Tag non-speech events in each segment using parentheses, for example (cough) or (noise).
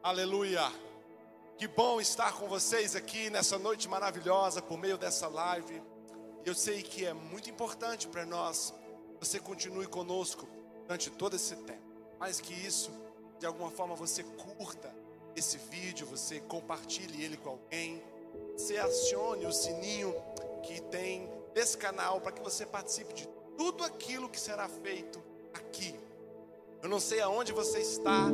Aleluia. Que bom estar com vocês aqui nessa noite maravilhosa por meio dessa live. Eu sei que é muito importante para nós você continue conosco durante todo esse tempo. Mais que isso, de alguma forma você curta esse vídeo, você compartilhe ele com alguém, você acione o sininho que tem desse canal para que você participe de tudo aquilo que será feito aqui. Eu não sei aonde você está,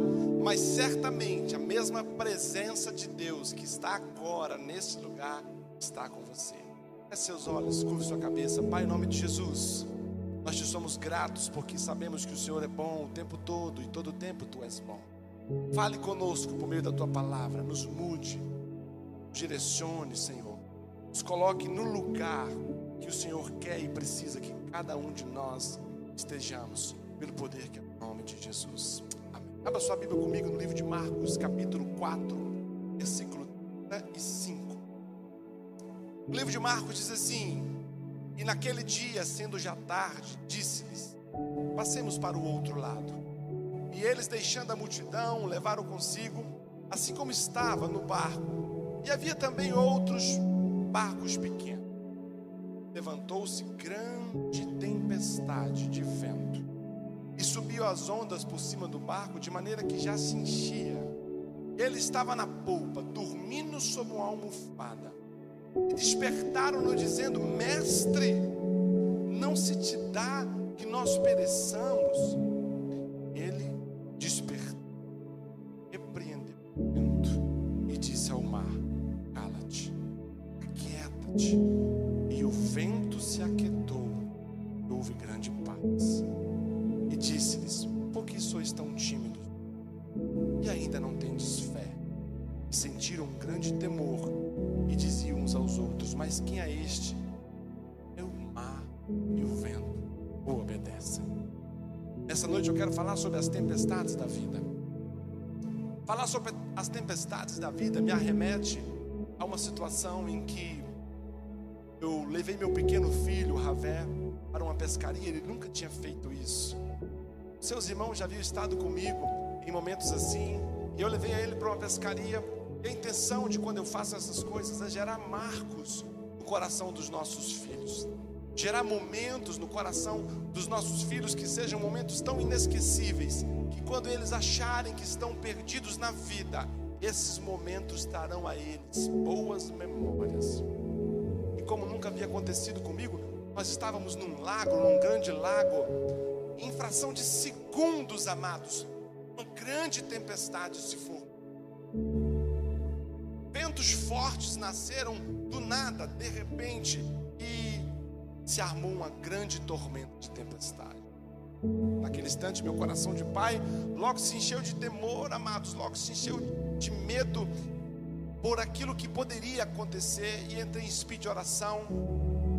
mas certamente a mesma presença de Deus que está agora nesse lugar está com você. Feche seus olhos, curve sua cabeça. Pai, em nome de Jesus, nós te somos gratos porque sabemos que o Senhor é bom o tempo todo e todo o tempo tu és bom. Fale conosco por meio da tua palavra, nos mude, nos direcione, Senhor. Nos coloque no lugar que o Senhor quer e precisa que cada um de nós estejamos, pelo poder que é o nome de Jesus. Abra sua Bíblia comigo no livro de Marcos, capítulo 4, versículo 5. O livro de Marcos diz assim: E naquele dia, sendo já tarde, disse-lhes: Passemos para o outro lado. E eles, deixando a multidão, levaram consigo, assim como estava no barco. E havia também outros barcos pequenos. Levantou-se grande tempestade de vento e subiu as ondas por cima do barco, de maneira que já se enchia. Ele estava na polpa, dormindo sob uma almofada. E despertaram-no, dizendo: Mestre, não se te dá que nós pereçamos? Ele despertou, repreendeu e disse ao mar: Cala-te, aquieta-te. Essa noite eu quero falar sobre as tempestades da vida. Falar sobre as tempestades da vida me arremete a uma situação em que eu levei meu pequeno filho, Ravé, para uma pescaria, ele nunca tinha feito isso. Seus irmãos já haviam estado comigo em momentos assim, e eu levei ele para uma pescaria. E a intenção de quando eu faço essas coisas é gerar marcos no coração dos nossos filhos, gerar momentos no coração dos nossos filhos que sejam momentos tão inesquecíveis, que quando eles acharem que estão perdidos na vida, esses momentos trarão a eles boas memórias. E como nunca havia acontecido comigo, nós estávamos num lago, num grande lago, em fração de segundos, amados, uma grande tempestade se formou. Ventos fortes nasceram do nada, de repente, e se armou uma grande tormenta de tempestade. Naquele instante, meu coração de pai logo se encheu de temor, amados, logo se encheu de medo por aquilo que poderia acontecer e entrei em speed de oração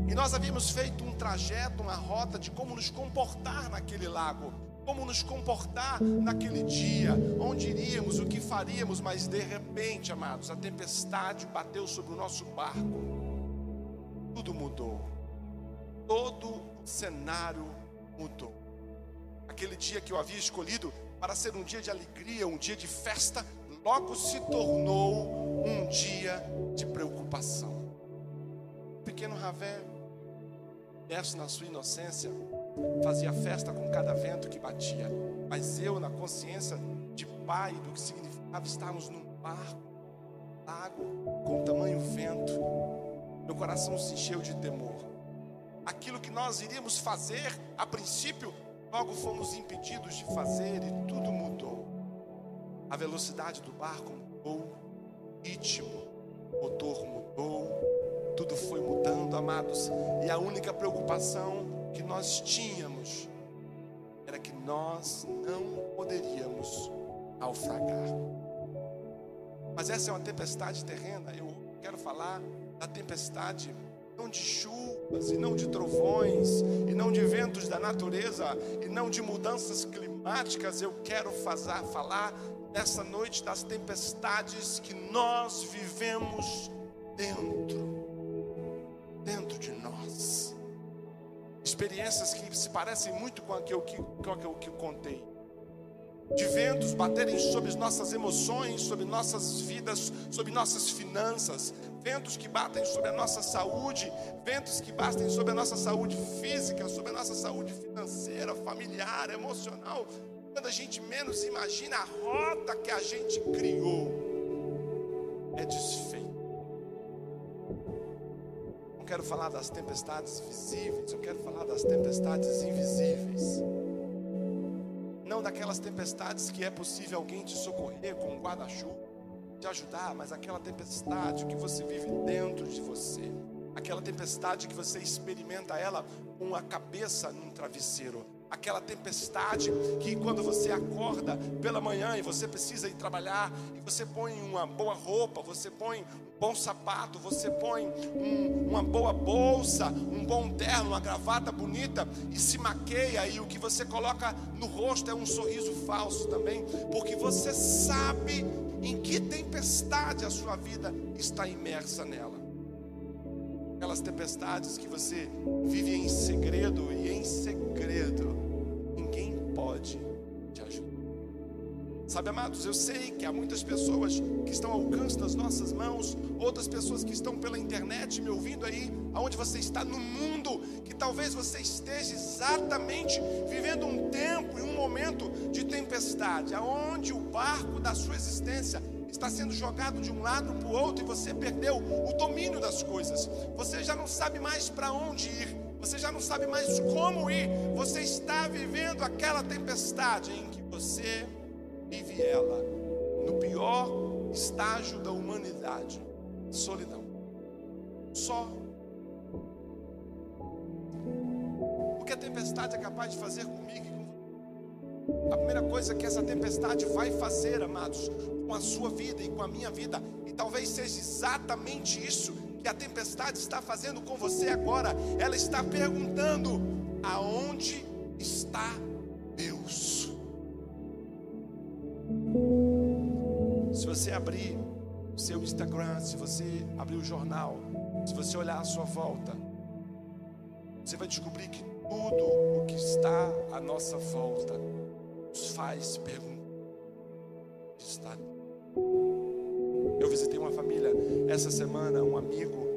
e nós havíamos feito um trajeto, uma rota de como nos comportar naquele lago, como nos comportar naquele dia, onde iríamos, o que faríamos, mas de repente, amados, a tempestade bateu sobre o nosso barco. Tudo mudou. Todo o cenário mudou. Aquele dia que eu havia escolhido para ser um dia de alegria, um dia de festa, logo se tornou um dia de preocupação. Pequeno Ravé Verso na sua inocência, fazia festa com cada vento que batia. Mas eu, na consciência de pai do que significava estarmos num barco, lago, com tamanho vento, meu coração se encheu de temor. Aquilo que nós iríamos fazer, a princípio, logo fomos impedidos de fazer e tudo mudou. A velocidade do barco mudou, o ritmo, o motor mudou, tudo foi mudando, amados, e a única preocupação que nós tínhamos era que nós não poderíamos naufragar. Mas essa é uma tempestade terrena. Eu quero falar da tempestade não de chuvas e não de trovões e não de ventos da natureza e não de mudanças climáticas. Eu quero fazer, falar nessa noite das tempestades que nós vivemos dentro dentro de nós. Experiências que se parecem muito com aquilo que, com aquilo que eu contei. de ventos baterem sobre nossas emoções, sobre nossas vidas, sobre nossas finanças, ventos que batem sobre a nossa saúde, ventos que batem sobre a nossa saúde física, sobre a nossa saúde financeira, familiar, emocional. Quando a gente menos imagina, a rota que a gente criou é desfeita. Não quero falar das tempestades visíveis, eu quero falar das tempestades invisíveis. Não daquelas tempestades que é possível alguém te socorrer com um guarda-chuva, te ajudar, mas aquela tempestade que você vive dentro de você. Aquela tempestade que você experimenta ela com a cabeça num travesseiro aquela tempestade que quando você acorda pela manhã e você precisa ir trabalhar, e você põe uma boa roupa, você põe um bom sapato, você põe um, uma boa bolsa, um bom terno, uma gravata bonita e se maqueia e o que você coloca no rosto é um sorriso falso também, porque você sabe em que tempestade a sua vida está imersa nela. Aquelas tempestades que você vive em segredo e em segredo pode te ajudar. Sabe, amados, eu sei que há muitas pessoas que estão ao alcance das nossas mãos, outras pessoas que estão pela internet me ouvindo aí, aonde você está no mundo, que talvez você esteja exatamente vivendo um tempo e um momento de tempestade, aonde o barco da sua existência está sendo jogado de um lado para o outro e você perdeu o domínio das coisas. Você já não sabe mais para onde ir você já não sabe mais como ir, você está vivendo aquela tempestade em que você vive ela no pior estágio da humanidade solidão. Só. O que a tempestade é capaz de fazer comigo a primeira coisa que essa tempestade vai fazer, amados, com a sua vida e com a minha vida, e talvez seja exatamente isso que a tempestade está fazendo com você agora. Ela está perguntando: aonde está Deus? Você abrir o seu Instagram, se você abrir o jornal, se você olhar à sua volta, você vai descobrir que tudo o que está à nossa volta nos faz perguntar: está eu visitei uma família essa semana, um amigo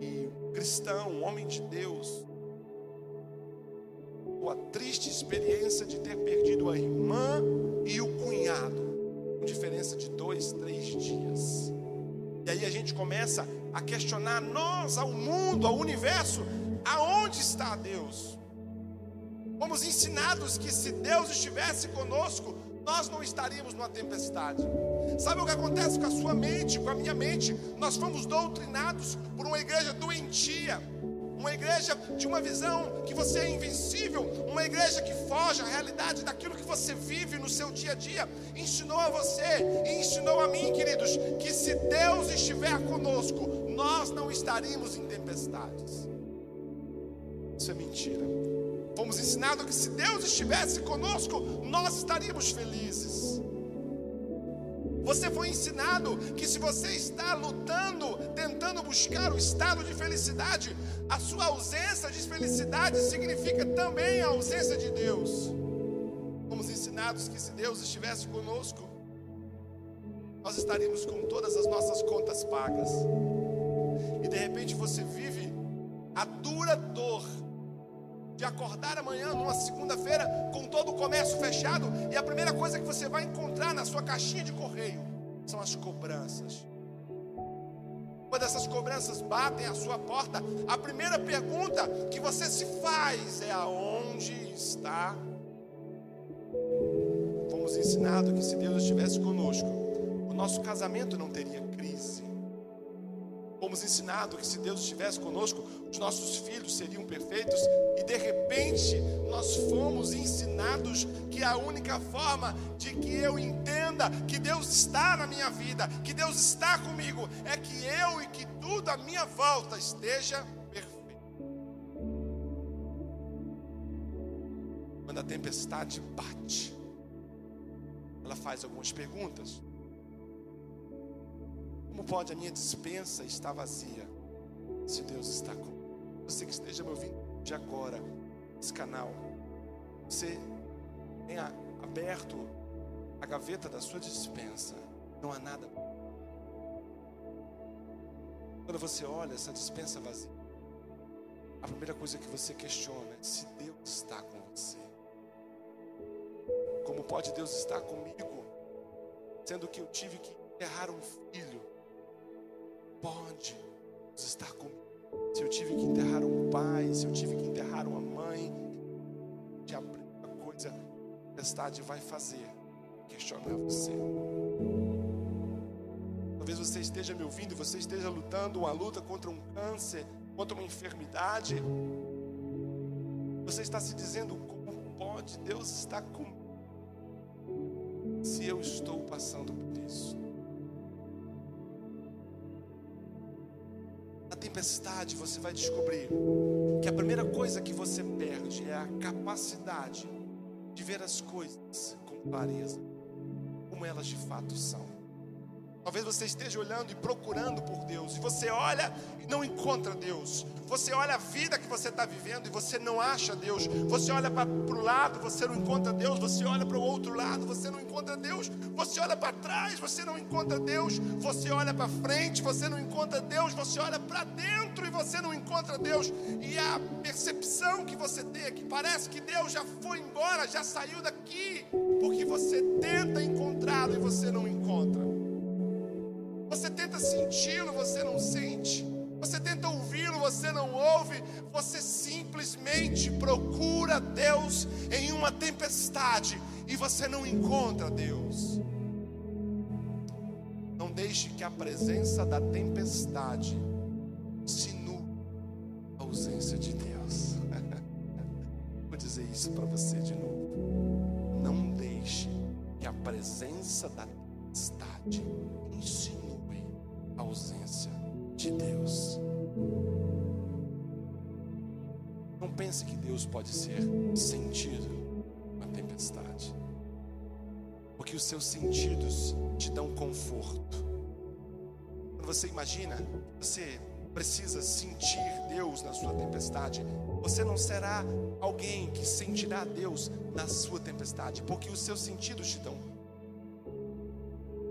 e cristão, um homem de Deus. Com a triste experiência de ter perdido a irmã e o cunhado, diferença de dois, três dias. E aí a gente começa a questionar nós, ao mundo, ao universo, aonde está Deus? Fomos ensinados que se Deus estivesse conosco, nós não estaríamos numa tempestade. Sabe o que acontece com a sua mente, com a minha mente? Nós fomos doutrinados por uma igreja doentia, uma igreja de uma visão que você é invencível, uma igreja que foge à realidade daquilo que você vive no seu dia a dia. Ensinou a você e ensinou a mim, queridos, que se Deus estiver conosco, nós não estaríamos em tempestades. Isso é mentira. Fomos ensinados que se Deus estivesse conosco, nós estaríamos felizes. Você foi ensinado que se você está lutando, tentando buscar o estado de felicidade, a sua ausência de felicidade significa também a ausência de Deus. Fomos ensinados que se Deus estivesse conosco, nós estaríamos com todas as nossas contas pagas. E de repente você vive a dura dor de acordar amanhã, numa segunda-feira, com todo o comércio fechado, e a primeira coisa que você vai encontrar na sua caixinha de correio são as cobranças. Quando essas cobranças batem à sua porta, a primeira pergunta que você se faz é: aonde está? Fomos ensinados que se Deus estivesse conosco, o nosso casamento não teria crise. Fomos ensinados que se Deus estivesse conosco, os nossos filhos seriam perfeitos, e de repente nós fomos ensinados que a única forma de que eu entenda que Deus está na minha vida, que Deus está comigo, é que eu e que tudo à minha volta esteja perfeito. Quando a tempestade bate, ela faz algumas perguntas. Como pode a minha dispensa estar vazia se Deus está comigo? Você que esteja me ouvindo de agora, esse canal, você tenha aberto a gaveta da sua dispensa, não há nada. Quando você olha essa dispensa vazia, a primeira coisa que você questiona é se Deus está com você. Como pode Deus estar comigo, sendo que eu tive que enterrar um filho? Pode estar comigo. Se eu tive que enterrar um pai, se eu tive que enterrar uma mãe, que a primeira coisa que a tempestade vai fazer questionar você. Talvez você esteja me ouvindo, você esteja lutando uma luta contra um câncer, contra uma enfermidade. Você está se dizendo: como pode Deus estar comigo? Se eu estou passando por isso. Tempestade você vai descobrir que a primeira coisa que você perde é a capacidade de ver as coisas com clareza, como elas de fato são. Talvez você esteja olhando e procurando por Deus, e você olha e não encontra Deus. Você olha a vida que você está vivendo e você não acha Deus. Você olha para o lado, você não encontra Deus. Você olha para o outro lado, você não encontra Deus. Você olha para trás, você não encontra Deus. Você olha para frente, você não encontra Deus. Você olha para dentro e você não encontra Deus. E a percepção que você tem é que parece que Deus já foi embora, já saiu daqui, porque você tenta encontrá-lo e você não encontra. Você tenta senti-lo, você não sente. Você tenta ouvi-lo, você não ouve. Você simplesmente procura Deus em uma tempestade e você não encontra Deus. Não deixe que a presença da tempestade insinue a ausência de Deus. (laughs) Vou dizer isso para você de novo. Não deixe que a presença da tempestade insinue ausência de Deus. Não pense que Deus pode ser sentido na tempestade, porque os seus sentidos te dão conforto. Quando você imagina, você precisa sentir Deus na sua tempestade, você não será alguém que sentirá Deus na sua tempestade, porque os seus sentidos te dão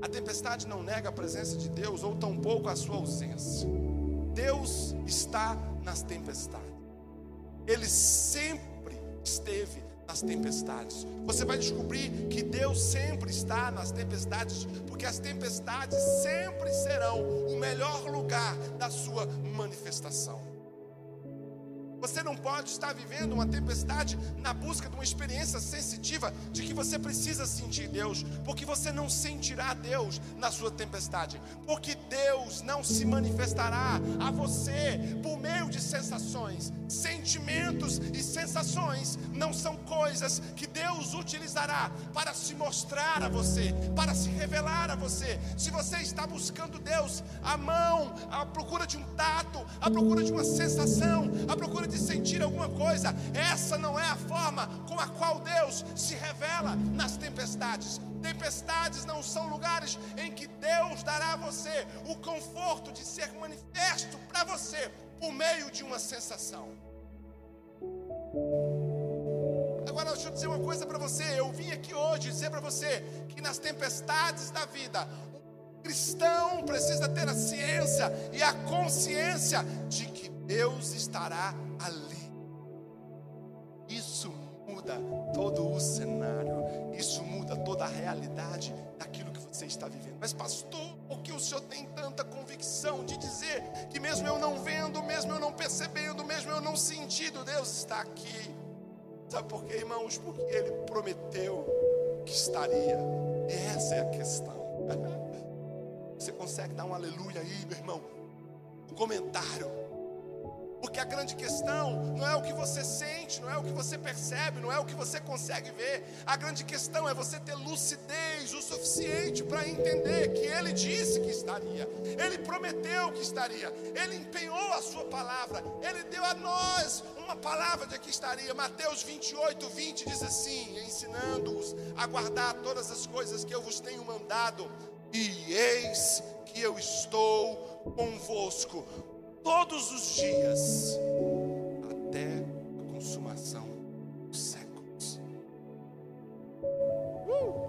a tempestade não nega a presença de Deus ou tampouco a sua ausência. Deus está nas tempestades. Ele sempre esteve nas tempestades. Você vai descobrir que Deus sempre está nas tempestades, porque as tempestades sempre serão o melhor lugar da sua manifestação. Você não pode estar vivendo uma tempestade na busca de uma experiência sensitiva de que você precisa sentir Deus, porque você não sentirá Deus na sua tempestade, porque Deus não se manifestará a você por meio de sensações. Sentimentos e sensações não são coisas que Deus utilizará para se mostrar a você, para se revelar a você. Se você está buscando Deus, a mão, a procura de um tato, a procura de uma sensação, a procura de sentir alguma coisa, essa não é a forma com a qual Deus se revela nas tempestades. Tempestades não são lugares em que Deus dará a você o conforto de ser manifesto para você por meio de uma sensação. Agora, deixa eu dizer uma coisa para você. Eu vim aqui hoje dizer para você que nas tempestades da vida, o cristão precisa ter a ciência e a consciência de que Deus estará ali. Isso muda todo o cenário, isso muda toda a realidade daquilo que você está vivendo. Mas, pastor, por que o senhor tem tanta convicção de dizer que, mesmo eu não vendo, mesmo eu não percebendo, mesmo eu não sentindo, Deus está aqui? Sabe por quê, irmãos? Porque Ele prometeu que estaria, essa é a questão. (laughs) Você consegue dar um aleluia aí, meu irmão? Um comentário. Porque a grande questão não é o que você sente, não é o que você percebe, não é o que você consegue ver. A grande questão é você ter lucidez o suficiente para entender que Ele disse que estaria, Ele prometeu que estaria, Ele empenhou a Sua palavra, Ele deu a nós uma palavra de que estaria. Mateus 28, 20 diz assim: ensinando-os a guardar todas as coisas que eu vos tenho mandado, e eis que eu estou convosco todos os dias, até a consumação dos séculos. Uh!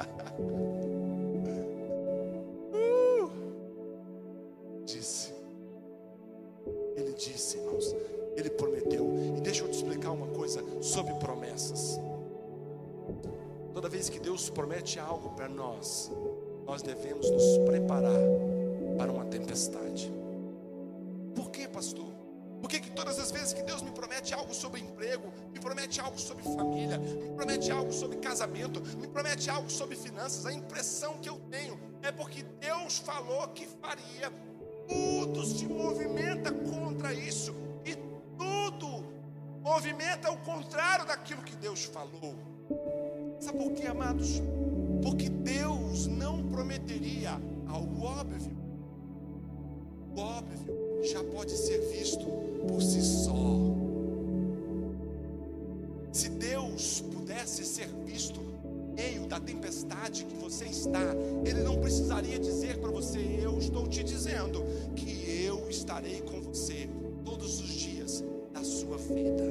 (laughs) uh! Disse, ele disse, irmãos, ele prometeu. E deixa eu te explicar uma coisa sobre promessas. Toda vez que Deus promete algo para nós, nós devemos nos preparar para uma tempestade todas as vezes que Deus me promete algo sobre emprego, me promete algo sobre família, me promete algo sobre casamento, me promete algo sobre finanças, a impressão que eu tenho é porque Deus falou que faria, tudo se movimenta contra isso, e tudo movimenta o contrário daquilo que Deus falou. Sabe por quê, amados? Porque Deus não prometeria algo óbvio. Óbvio já pode ser visto por si só. Se Deus pudesse ser visto no meio da tempestade que você está, Ele não precisaria dizer para você: Eu estou te dizendo que eu estarei com você todos os dias da sua vida.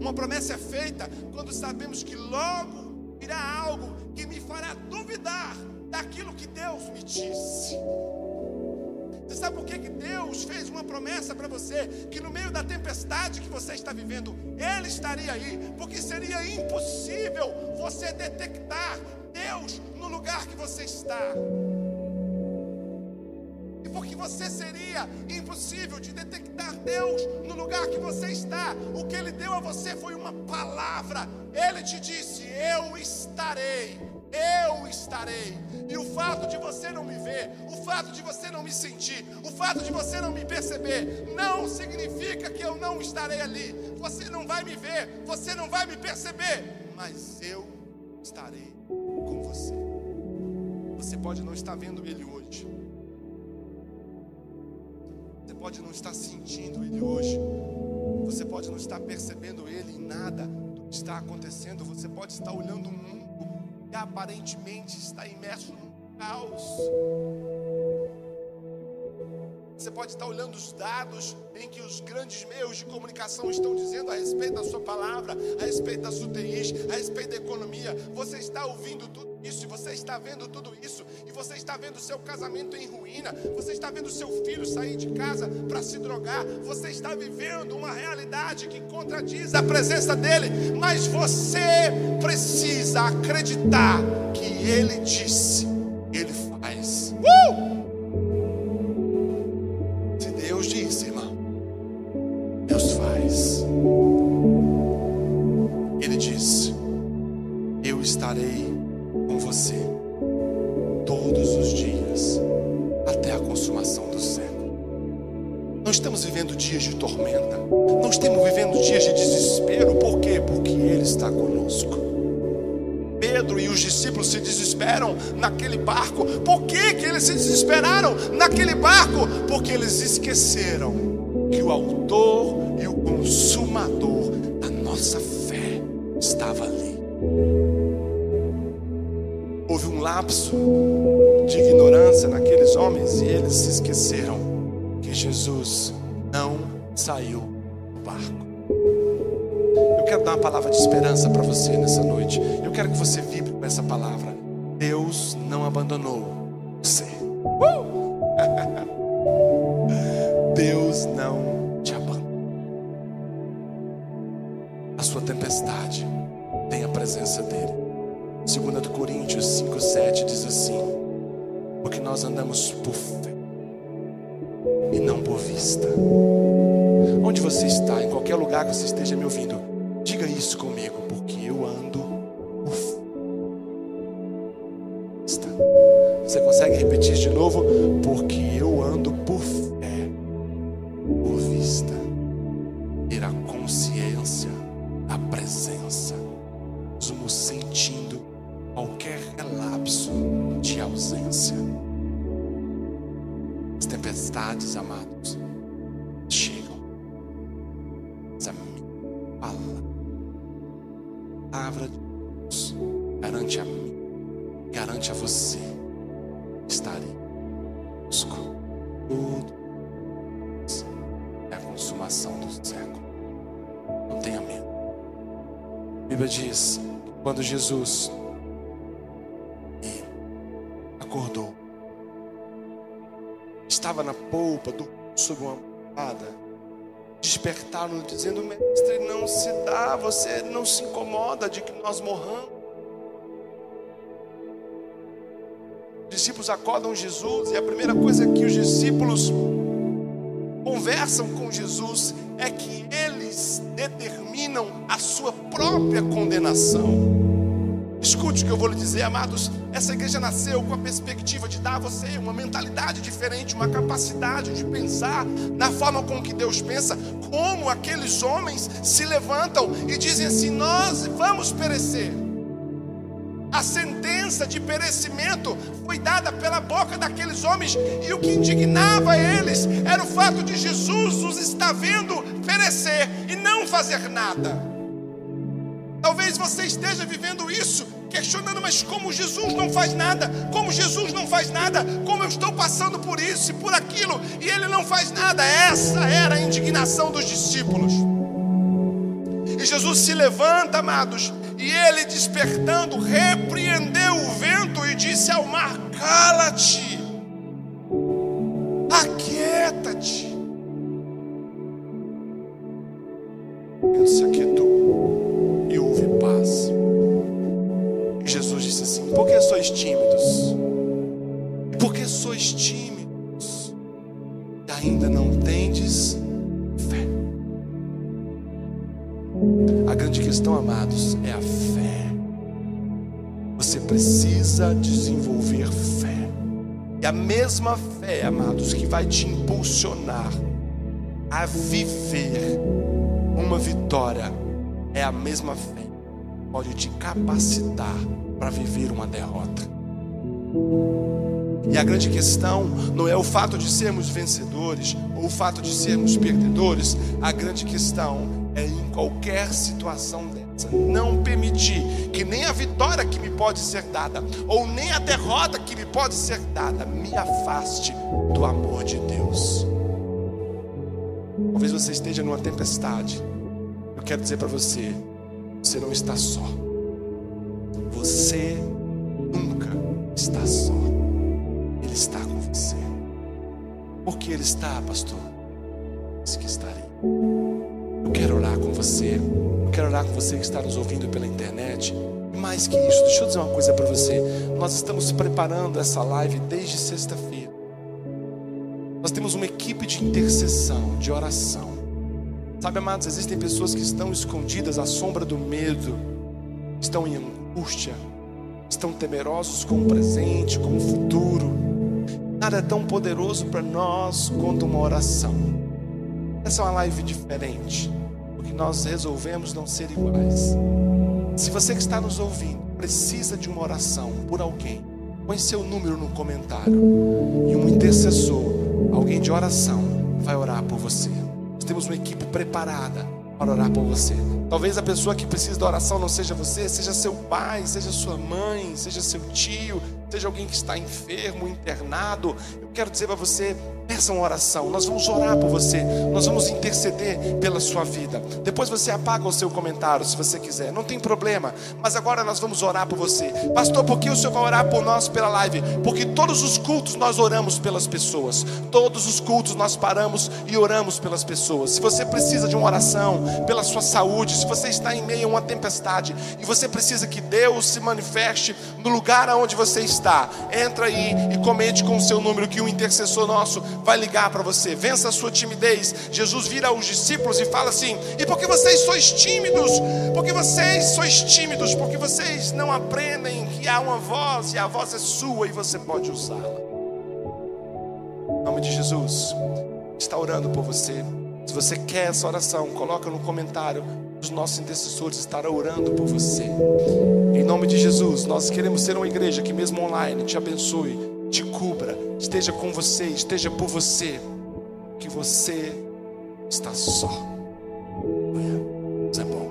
Uma promessa é feita quando sabemos que logo virá algo que me fará duvidar daquilo que Deus me disse. Sabe por que, que Deus fez uma promessa para você? Que no meio da tempestade que você está vivendo, Ele estaria aí, porque seria impossível você detectar Deus no lugar que você está. E porque você seria impossível de detectar Deus no lugar que você está, o que Ele deu a você foi uma palavra. Ele te disse: Eu estarei eu estarei. E o fato de você não me ver, o fato de você não me sentir, o fato de você não me perceber, não significa que eu não estarei ali. Você não vai me ver, você não vai me perceber, mas eu estarei com você. Você pode não estar vendo ele hoje. Você pode não estar sentindo ele hoje. Você pode não estar percebendo ele em nada do que está acontecendo. Você pode estar olhando um mundo aparentemente está imerso num caos. Você pode estar olhando os dados em que os grandes meios de comunicação estão dizendo a respeito da sua palavra, a respeito das UTIs, a respeito da economia. Você está ouvindo tudo isso, você está vendo tudo isso, e você está vendo seu casamento em ruína, você está vendo seu filho sair de casa para se drogar, você está vivendo uma realidade que contradiz a presença dele, mas você precisa acreditar que ele disse, Porque eles esqueceram que o autor e o consumador da nossa fé estava ali. Houve um lapso de ignorância naqueles homens e eles se esqueceram que Jesus não saiu do barco. Eu quero dar uma palavra de esperança para você nessa noite. Eu quero que você vibre com essa palavra. Deus não abandonou você. Nós andamos por fé e não por vista. Onde você está, em qualquer lugar que você esteja me ouvindo, conosco todos é a consumação do século. Não tenha medo. A Bíblia diz: quando Jesus acordou, estava na polpa, do, sob uma almofada, despertaram dizendo: Mestre, não se dá, você não se incomoda de que nós morramos. Discípulos acordam Jesus e a primeira coisa que os discípulos conversam com Jesus é que eles determinam a sua própria condenação. Escute o que eu vou lhe dizer, amados. Essa igreja nasceu com a perspectiva de dar a você uma mentalidade diferente, uma capacidade de pensar na forma com que Deus pensa, como aqueles homens se levantam e dizem assim: Nós vamos perecer. A sentença de perecimento foi dada pela boca daqueles homens, e o que indignava eles era o fato de Jesus os estar vendo perecer e não fazer nada. Talvez você esteja vivendo isso, questionando, mas como Jesus não faz nada? Como Jesus não faz nada? Como eu estou passando por isso e por aquilo e ele não faz nada? Essa era a indignação dos discípulos. E Jesus se levanta, amados, e ele despertando, repreendeu o vento e disse ao mar: Cala-te, aquieta-te. Ele se questão, amados, é a fé. Você precisa desenvolver fé. E a mesma fé, amados, que vai te impulsionar a viver uma vitória, é a mesma fé que pode te capacitar para viver uma derrota. E a grande questão não é o fato de sermos vencedores ou o fato de sermos perdedores, a grande questão é em qualquer situação dessa, não permitir que nem a vitória que me pode ser dada, ou nem a derrota que me pode ser dada, me afaste do amor de Deus. Talvez você esteja numa tempestade. Eu quero dizer para você: você não está só. Você nunca está só. Ele está com você. Por que ele está, pastor? Disse que estaria. Eu quero orar com você. Eu quero orar com você que está nos ouvindo pela internet. Mais que isso, deixa eu dizer uma coisa para você. Nós estamos preparando essa live desde sexta-feira. Nós temos uma equipe de intercessão, de oração. Sabe, amados, existem pessoas que estão escondidas à sombra do medo, estão em angústia, estão temerosos com o presente, com o futuro. Nada é tão poderoso para nós quanto uma oração. Essa é uma live diferente, porque nós resolvemos não ser iguais. Se você que está nos ouvindo precisa de uma oração por alguém, põe seu número no comentário e um intercessor, alguém de oração, vai orar por você. Nós temos uma equipe preparada para orar por você. Talvez a pessoa que precisa da oração não seja você, seja seu pai, seja sua mãe, seja seu tio, seja alguém que está enfermo, internado. Eu quero dizer para você, peça uma oração. Nós vamos orar por você, nós vamos interceder pela sua vida. Depois você apaga o seu comentário se você quiser, não tem problema. Mas agora nós vamos orar por você, pastor. Por que o senhor vai orar por nós pela live? Porque todos os cultos nós oramos pelas pessoas, todos os cultos nós paramos e oramos pelas pessoas. Se você precisa de uma oração pela sua saúde, se você está em meio a uma tempestade e você precisa que Deus se manifeste no lugar aonde você está, entra aí e comente com o seu número que o intercessor nosso vai ligar para você. Vença a sua timidez. Jesus vira aos discípulos e fala assim: "E por que vocês sois tímidos? Porque vocês sois tímidos, porque vocês não aprendem que há uma voz e a voz é sua e você pode usá-la." Em nome de Jesus, está orando por você. Se você quer essa oração, coloca no comentário. Os nossos intercessores estarão orando por você. Em nome de Jesus, nós queremos ser uma igreja que, mesmo online, te abençoe, te cubra, esteja com você, esteja por você. Que você está só. Deus é bom,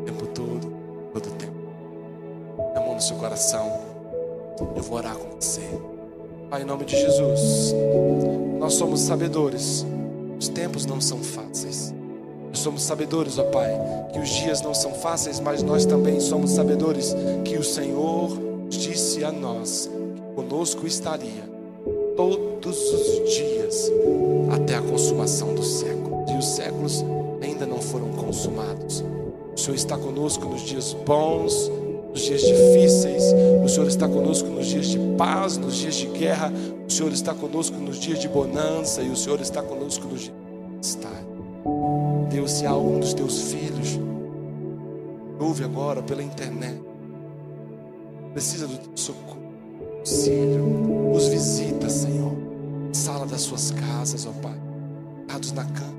o tempo todo, todo tempo. A mão no seu coração. Eu vou orar com você. Pai, em nome de Jesus, nós somos sabedores. Os tempos não são fáceis. Nós somos sabedores, ó Pai, que os dias não são fáceis, mas nós também somos sabedores que o Senhor disse a nós que conosco estaria todos os dias até a consumação do século. E os séculos ainda não foram consumados. O Senhor está conosco nos dias bons, nos dias difíceis, o Senhor está conosco nos dias de paz, nos dias de guerra, o Senhor está conosco nos dias de bonança e o Senhor está conosco nos dias de tempestade. Deus, se há algum dos teus filhos, ouve agora pela internet, precisa do teu socorro, auxílio, os visita, Senhor, sala das suas casas, ó Pai, dados na cama.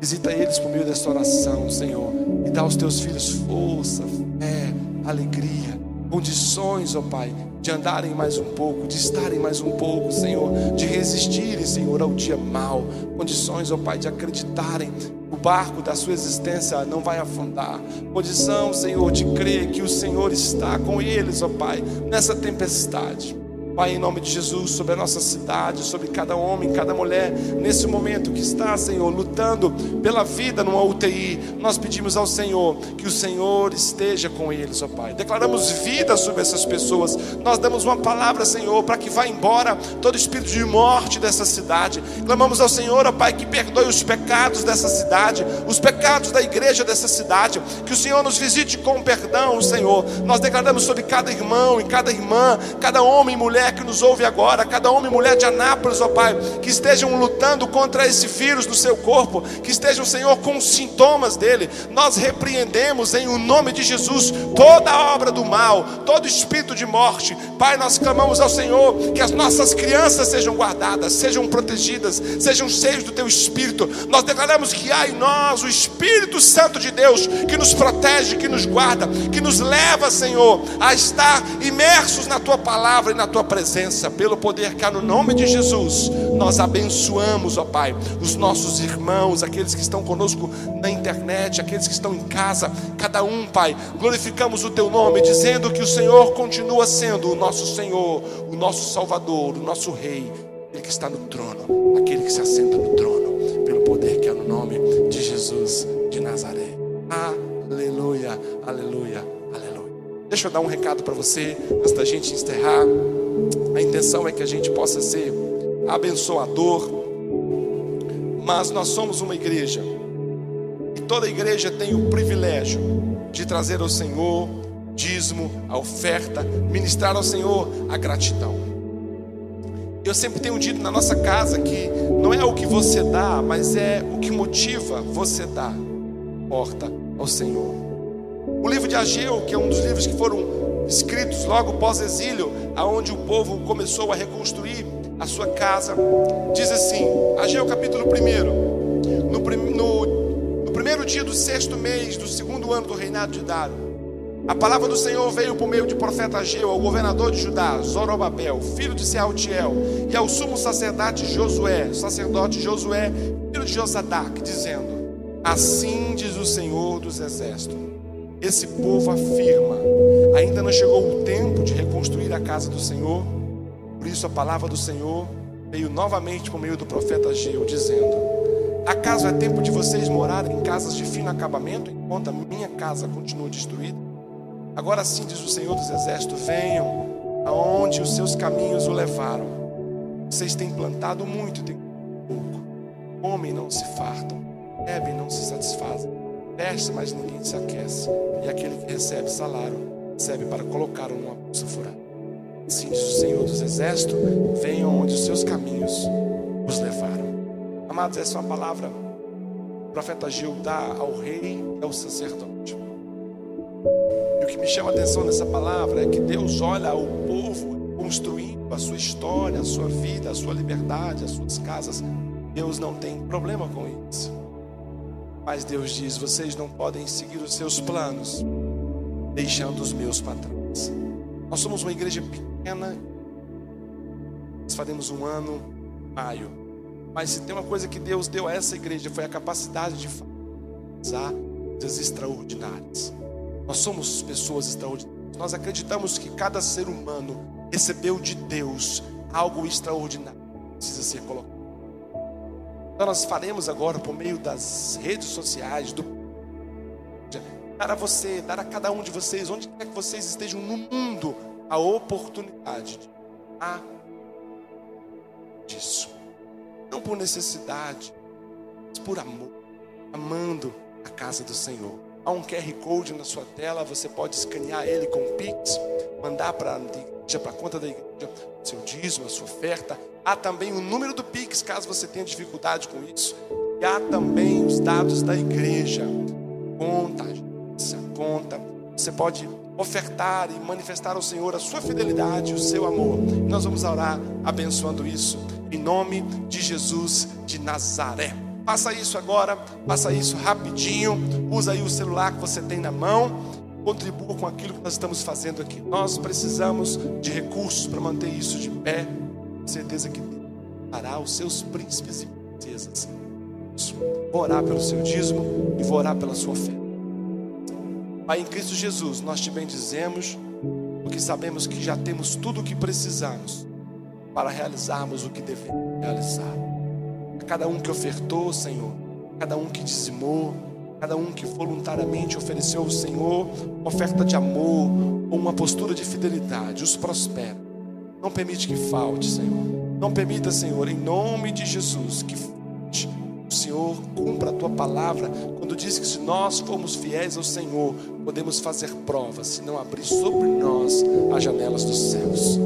Visita eles por meio desta oração, Senhor, e dá aos teus filhos força, fé, alegria, condições, ó Pai, de andarem mais um pouco, de estarem mais um pouco, Senhor, de resistirem, Senhor, ao dia mal, condições, ó Pai, de acreditarem o barco da sua existência não vai afundar. Condição, Senhor, de crer que o Senhor está com eles, ó Pai, nessa tempestade. Pai, em nome de Jesus, sobre a nossa cidade, sobre cada homem, cada mulher, nesse momento que está, Senhor, lutando pela vida numa UTI, nós pedimos ao Senhor que o Senhor esteja com eles, ó Pai. Declaramos vida sobre essas pessoas, nós damos uma palavra, Senhor, para que vá embora todo espírito de morte dessa cidade. Clamamos ao Senhor, ó Pai, que perdoe os pecados dessa cidade, os pecados da igreja dessa cidade, que o Senhor nos visite com perdão, Senhor. Nós declaramos sobre cada irmão e cada irmã, cada homem e mulher que nos ouve agora, cada homem e mulher de Anápolis, ó Pai, que estejam lutando contra esse vírus no seu corpo, que estejam, Senhor, com os sintomas dele, nós repreendemos em o nome de Jesus toda obra do mal, todo espírito de morte. Pai, nós clamamos ao Senhor que as nossas crianças sejam guardadas, sejam protegidas, sejam cheios do teu espírito. Nós declaramos que há em nós o Espírito Santo de Deus que nos protege, que nos guarda, que nos leva, Senhor, a estar imersos na tua palavra e na tua presença, pelo poder que há no nome de Jesus, nós abençoamos, ó Pai, os nossos irmãos, aqueles que estão conosco na internet, aqueles que estão em casa, cada um, Pai, glorificamos o Teu nome, dizendo que o Senhor continua sendo o nosso Senhor, o nosso Salvador, o nosso Rei, aquele que está no trono, aquele que se assenta no trono, pelo poder que há no nome de Jesus de Nazaré. Aleluia, aleluia. Deixa eu dar um recado para você, antes da gente encerrar. A intenção é que a gente possa ser abençoador, mas nós somos uma igreja e toda igreja tem o privilégio de trazer ao Senhor dízimo, a oferta, ministrar ao Senhor a gratidão. Eu sempre tenho dito na nossa casa que não é o que você dá, mas é o que motiva você dar, porta ao Senhor. O livro de Ageu, que é um dos livros que foram escritos logo pós-exílio, aonde o povo começou a reconstruir a sua casa. Diz assim, Ageu capítulo 1, no, no, no primeiro dia do sexto mês do segundo ano do reinado de Dário, a palavra do Senhor veio por meio de profeta Ageu ao governador de Judá, Zorobabel, filho de Sealtiel, e ao sumo sacerdote Josué, sacerdote Josué, filho de Josadac, dizendo: Assim diz o Senhor dos exércitos: esse povo afirma: ainda não chegou o tempo de reconstruir a casa do Senhor. Por isso a palavra do Senhor veio novamente por meio do profeta Ageu, dizendo: Acaso é tempo de vocês morarem em casas de fino acabamento, enquanto a minha casa continua destruída? Agora sim, diz o Senhor dos Exércitos: venham aonde os seus caminhos o levaram. Vocês têm plantado muito e têm pouco. Comem, não se fartam. Bebem, não se satisfazem veste, mas ninguém se aquece. E aquele que recebe salário, recebe para colocar numa bolsa furada. Assim diz o Senhor dos Exércitos: venham onde os seus caminhos os levaram. Amados, essa é uma palavra o profeta Gil dá ao rei e ao sacerdote. E o que me chama a atenção nessa palavra é que Deus olha o povo construindo a sua história, a sua vida, a sua liberdade, as suas casas. Deus não tem problema com isso. Mas Deus diz: vocês não podem seguir os seus planos, deixando os meus para trás. Nós somos uma igreja pequena, nós faremos um ano, maio. Mas se tem uma coisa que Deus deu a essa igreja foi a capacidade de fazer coisas extraordinárias. Nós somos pessoas extraordinárias. Nós acreditamos que cada ser humano recebeu de Deus algo extraordinário. Precisa ser colocado. Então nós faremos agora por meio das redes sociais, do dar a você, dar a cada um de vocês, onde quer que vocês estejam no mundo, a oportunidade de a disso. Não por necessidade, mas por amor, amando a casa do Senhor. Há um QR Code na sua tela, você pode escanear ele com o Pix, mandar para a igreja, para a conta da igreja, seu dízimo, a sua oferta. Há também o número do Pix, caso você tenha dificuldade com isso. E há também os dados da igreja, conta, agência, conta. Você pode ofertar e manifestar ao Senhor a sua fidelidade, o seu amor. Nós vamos orar abençoando isso, em nome de Jesus de Nazaré. Faça isso agora, faça isso rapidinho. Usa aí o celular que você tem na mão. Contribua com aquilo que nós estamos fazendo aqui. Nós precisamos de recursos para manter isso de pé. certeza que dará os seus príncipes e princesas. Vou orar pelo seu dízimo e vou orar pela sua fé. Pai, em Cristo Jesus, nós te bendizemos, porque sabemos que já temos tudo o que precisamos para realizarmos o que devemos realizar cada um que ofertou, Senhor, cada um que dizimou, cada um que voluntariamente ofereceu ao Senhor oferta de amor ou uma postura de fidelidade, os prospera. Não permite que falte, Senhor. Não permita, Senhor, em nome de Jesus, que o Senhor cumpra a tua palavra quando diz que se nós formos fiéis ao Senhor, podemos fazer provas, se não abrir sobre nós as janelas dos céus.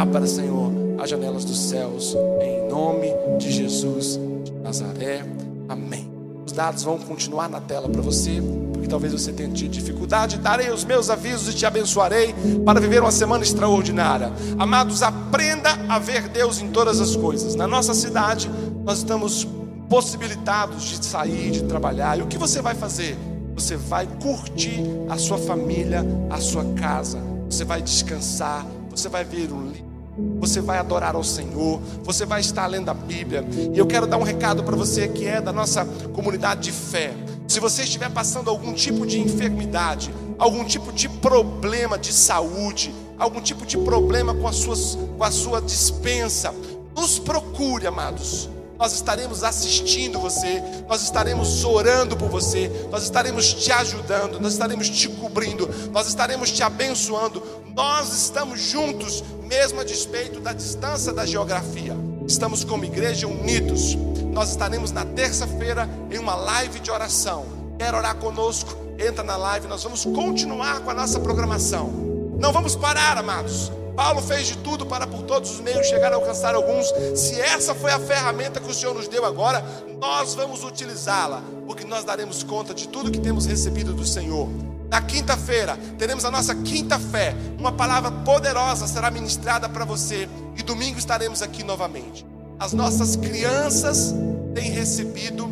Abra, Senhor as janelas dos céus, em nome de Jesus de Nazaré. Amém. Os dados vão continuar na tela para você, porque talvez você tenha tido dificuldade. Darei os meus avisos e te abençoarei para viver uma semana extraordinária. Amados, aprenda a ver Deus em todas as coisas. Na nossa cidade, nós estamos possibilitados de sair, de trabalhar. E o que você vai fazer? Você vai curtir a sua família, a sua casa. Você vai descansar, você vai ver um livro você vai adorar ao Senhor, você vai estar lendo a Bíblia. E eu quero dar um recado para você que é da nossa comunidade de fé. Se você estiver passando algum tipo de enfermidade, algum tipo de problema de saúde, algum tipo de problema com, as suas, com a sua dispensa, nos procure, amados nós estaremos assistindo você, nós estaremos orando por você, nós estaremos te ajudando, nós estaremos te cobrindo, nós estaremos te abençoando. Nós estamos juntos, mesmo a despeito da distância da geografia. Estamos como igreja unidos. Nós estaremos na terça-feira em uma live de oração. Quer orar conosco? Entra na live, nós vamos continuar com a nossa programação. Não vamos parar, amados. Paulo fez de tudo para por todos os meios chegar a alcançar alguns. Se essa foi a ferramenta que o Senhor nos deu agora, nós vamos utilizá-la, porque nós daremos conta de tudo que temos recebido do Senhor. Na quinta-feira, teremos a nossa quinta fé. Uma palavra poderosa será ministrada para você. E domingo estaremos aqui novamente. As nossas crianças têm recebido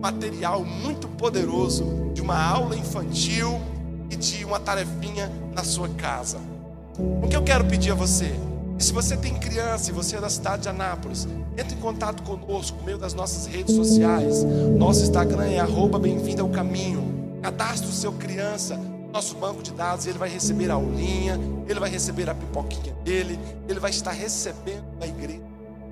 material muito poderoso de uma aula infantil e de uma tarefinha na sua casa. O que eu quero pedir a você? Se você tem criança e você é da cidade de Anápolis, entre em contato conosco por meio das nossas redes sociais. Nosso Instagram é arroba bem-vindo ao caminho. Cadastre o seu criança no nosso banco de dados, ele vai receber a aulinha, ele vai receber a pipoquinha dele, ele vai estar recebendo a igreja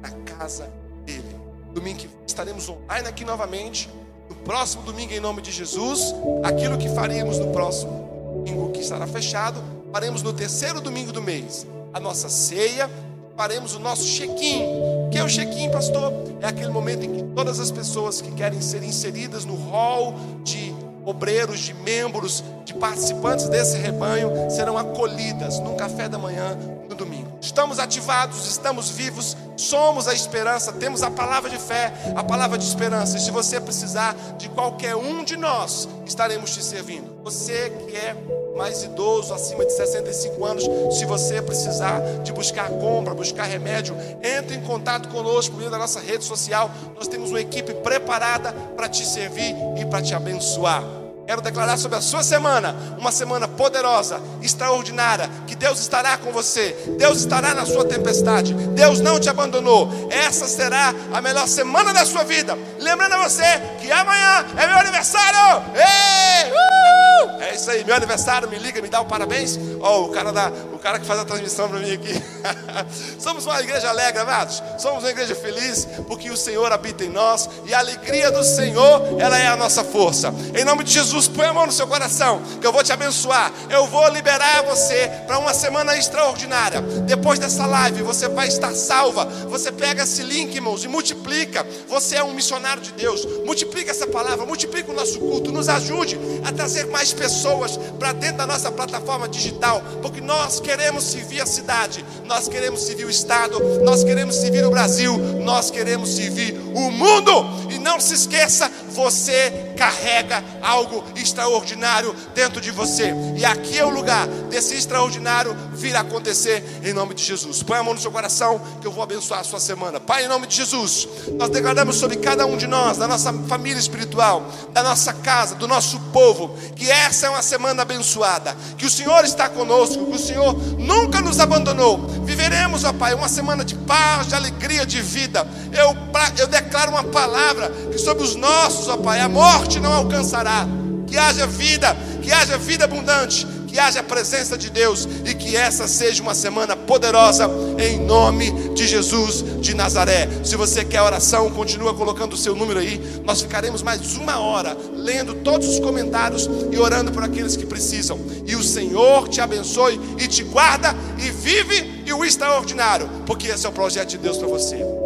na casa dele. Domingo que estaremos online aqui novamente. No próximo domingo, em nome de Jesus, aquilo que faríamos no próximo domingo que estará fechado, faremos no terceiro domingo do mês a nossa ceia, faremos o nosso check-in. O que é o check-in, pastor? É aquele momento em que todas as pessoas que querem ser inseridas no hall de obreiros, de membros, de participantes desse rebanho serão acolhidas num café da manhã no domingo. Estamos ativados, estamos vivos, somos a esperança, temos a palavra de fé, a palavra de esperança. E se você precisar de qualquer um de nós, estaremos te servindo. Você que é mais idoso, acima de 65 anos, se você precisar de buscar compra, buscar remédio, entre em contato conosco por meio da nossa rede social. Nós temos uma equipe preparada para te servir e para te abençoar. Quero declarar sobre a sua semana, uma semana poderosa, extraordinária, que Deus estará com você, Deus estará na sua tempestade, Deus não te abandonou. Essa será a melhor semana da sua vida. Lembrando a você que amanhã é meu aniversário. Ei! Uh! É isso aí, meu aniversário, me liga, me dá o um parabéns. Oh, o cara da, cara que faz a transmissão para mim aqui. (laughs) Somos uma igreja alegre, amados. Somos uma igreja feliz porque o Senhor habita em nós e a alegria do Senhor, ela é a nossa força. Em nome de Jesus, põe a mão no seu coração, que eu vou te abençoar. Eu vou liberar você para uma semana extraordinária. Depois dessa live, você vai estar salva. Você pega esse link, irmãos, e multiplica. Você é um missionário de Deus. Multiplica essa palavra, multiplica o nosso culto. Nos ajude a trazer mais pessoas para dentro da nossa plataforma digital, porque nós queremos servir a cidade, nós queremos servir o Estado, nós queremos servir o Brasil, nós queremos servir o mundo. E não se esqueça, você carrega algo extraordinário dentro de você. E aqui é o lugar desse extraordinário vir a acontecer em nome de Jesus. Põe a mão no seu coração que eu vou abençoar a sua semana. Pai, em nome de Jesus, nós declaramos sobre cada um de nós, da nossa família espiritual, da nossa casa, do nosso povo, que essa é uma semana abençoada, que o Senhor está conosco, que o Senhor nunca nos abandonou. Viveremos, ó Pai, uma semana de paz, de alegria, de vida. Eu, eu declaro uma palavra que sobre os nossos, ó Pai, a morte não alcançará. Que haja vida, que haja vida abundante, que haja a presença de Deus e que essa seja uma semana poderosa em nome de Jesus de Nazaré. Se você quer oração, continua colocando o seu número aí. Nós ficaremos mais uma hora lendo todos os comentários e orando por aqueles que precisam. E o Senhor te abençoe e te guarda e vive e o extraordinário, porque esse é o projeto de Deus para você.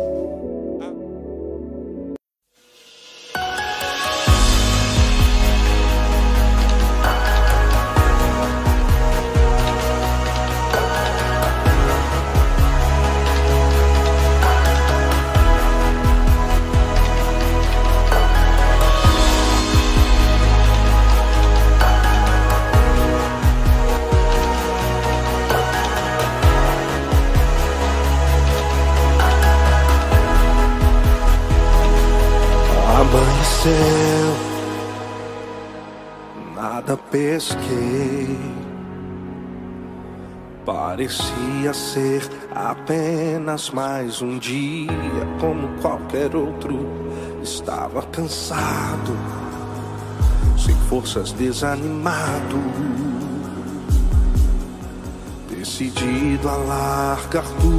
Parecia ser apenas mais um dia, como qualquer outro. Estava cansado, sem forças, desanimado. Decidido a largar tudo.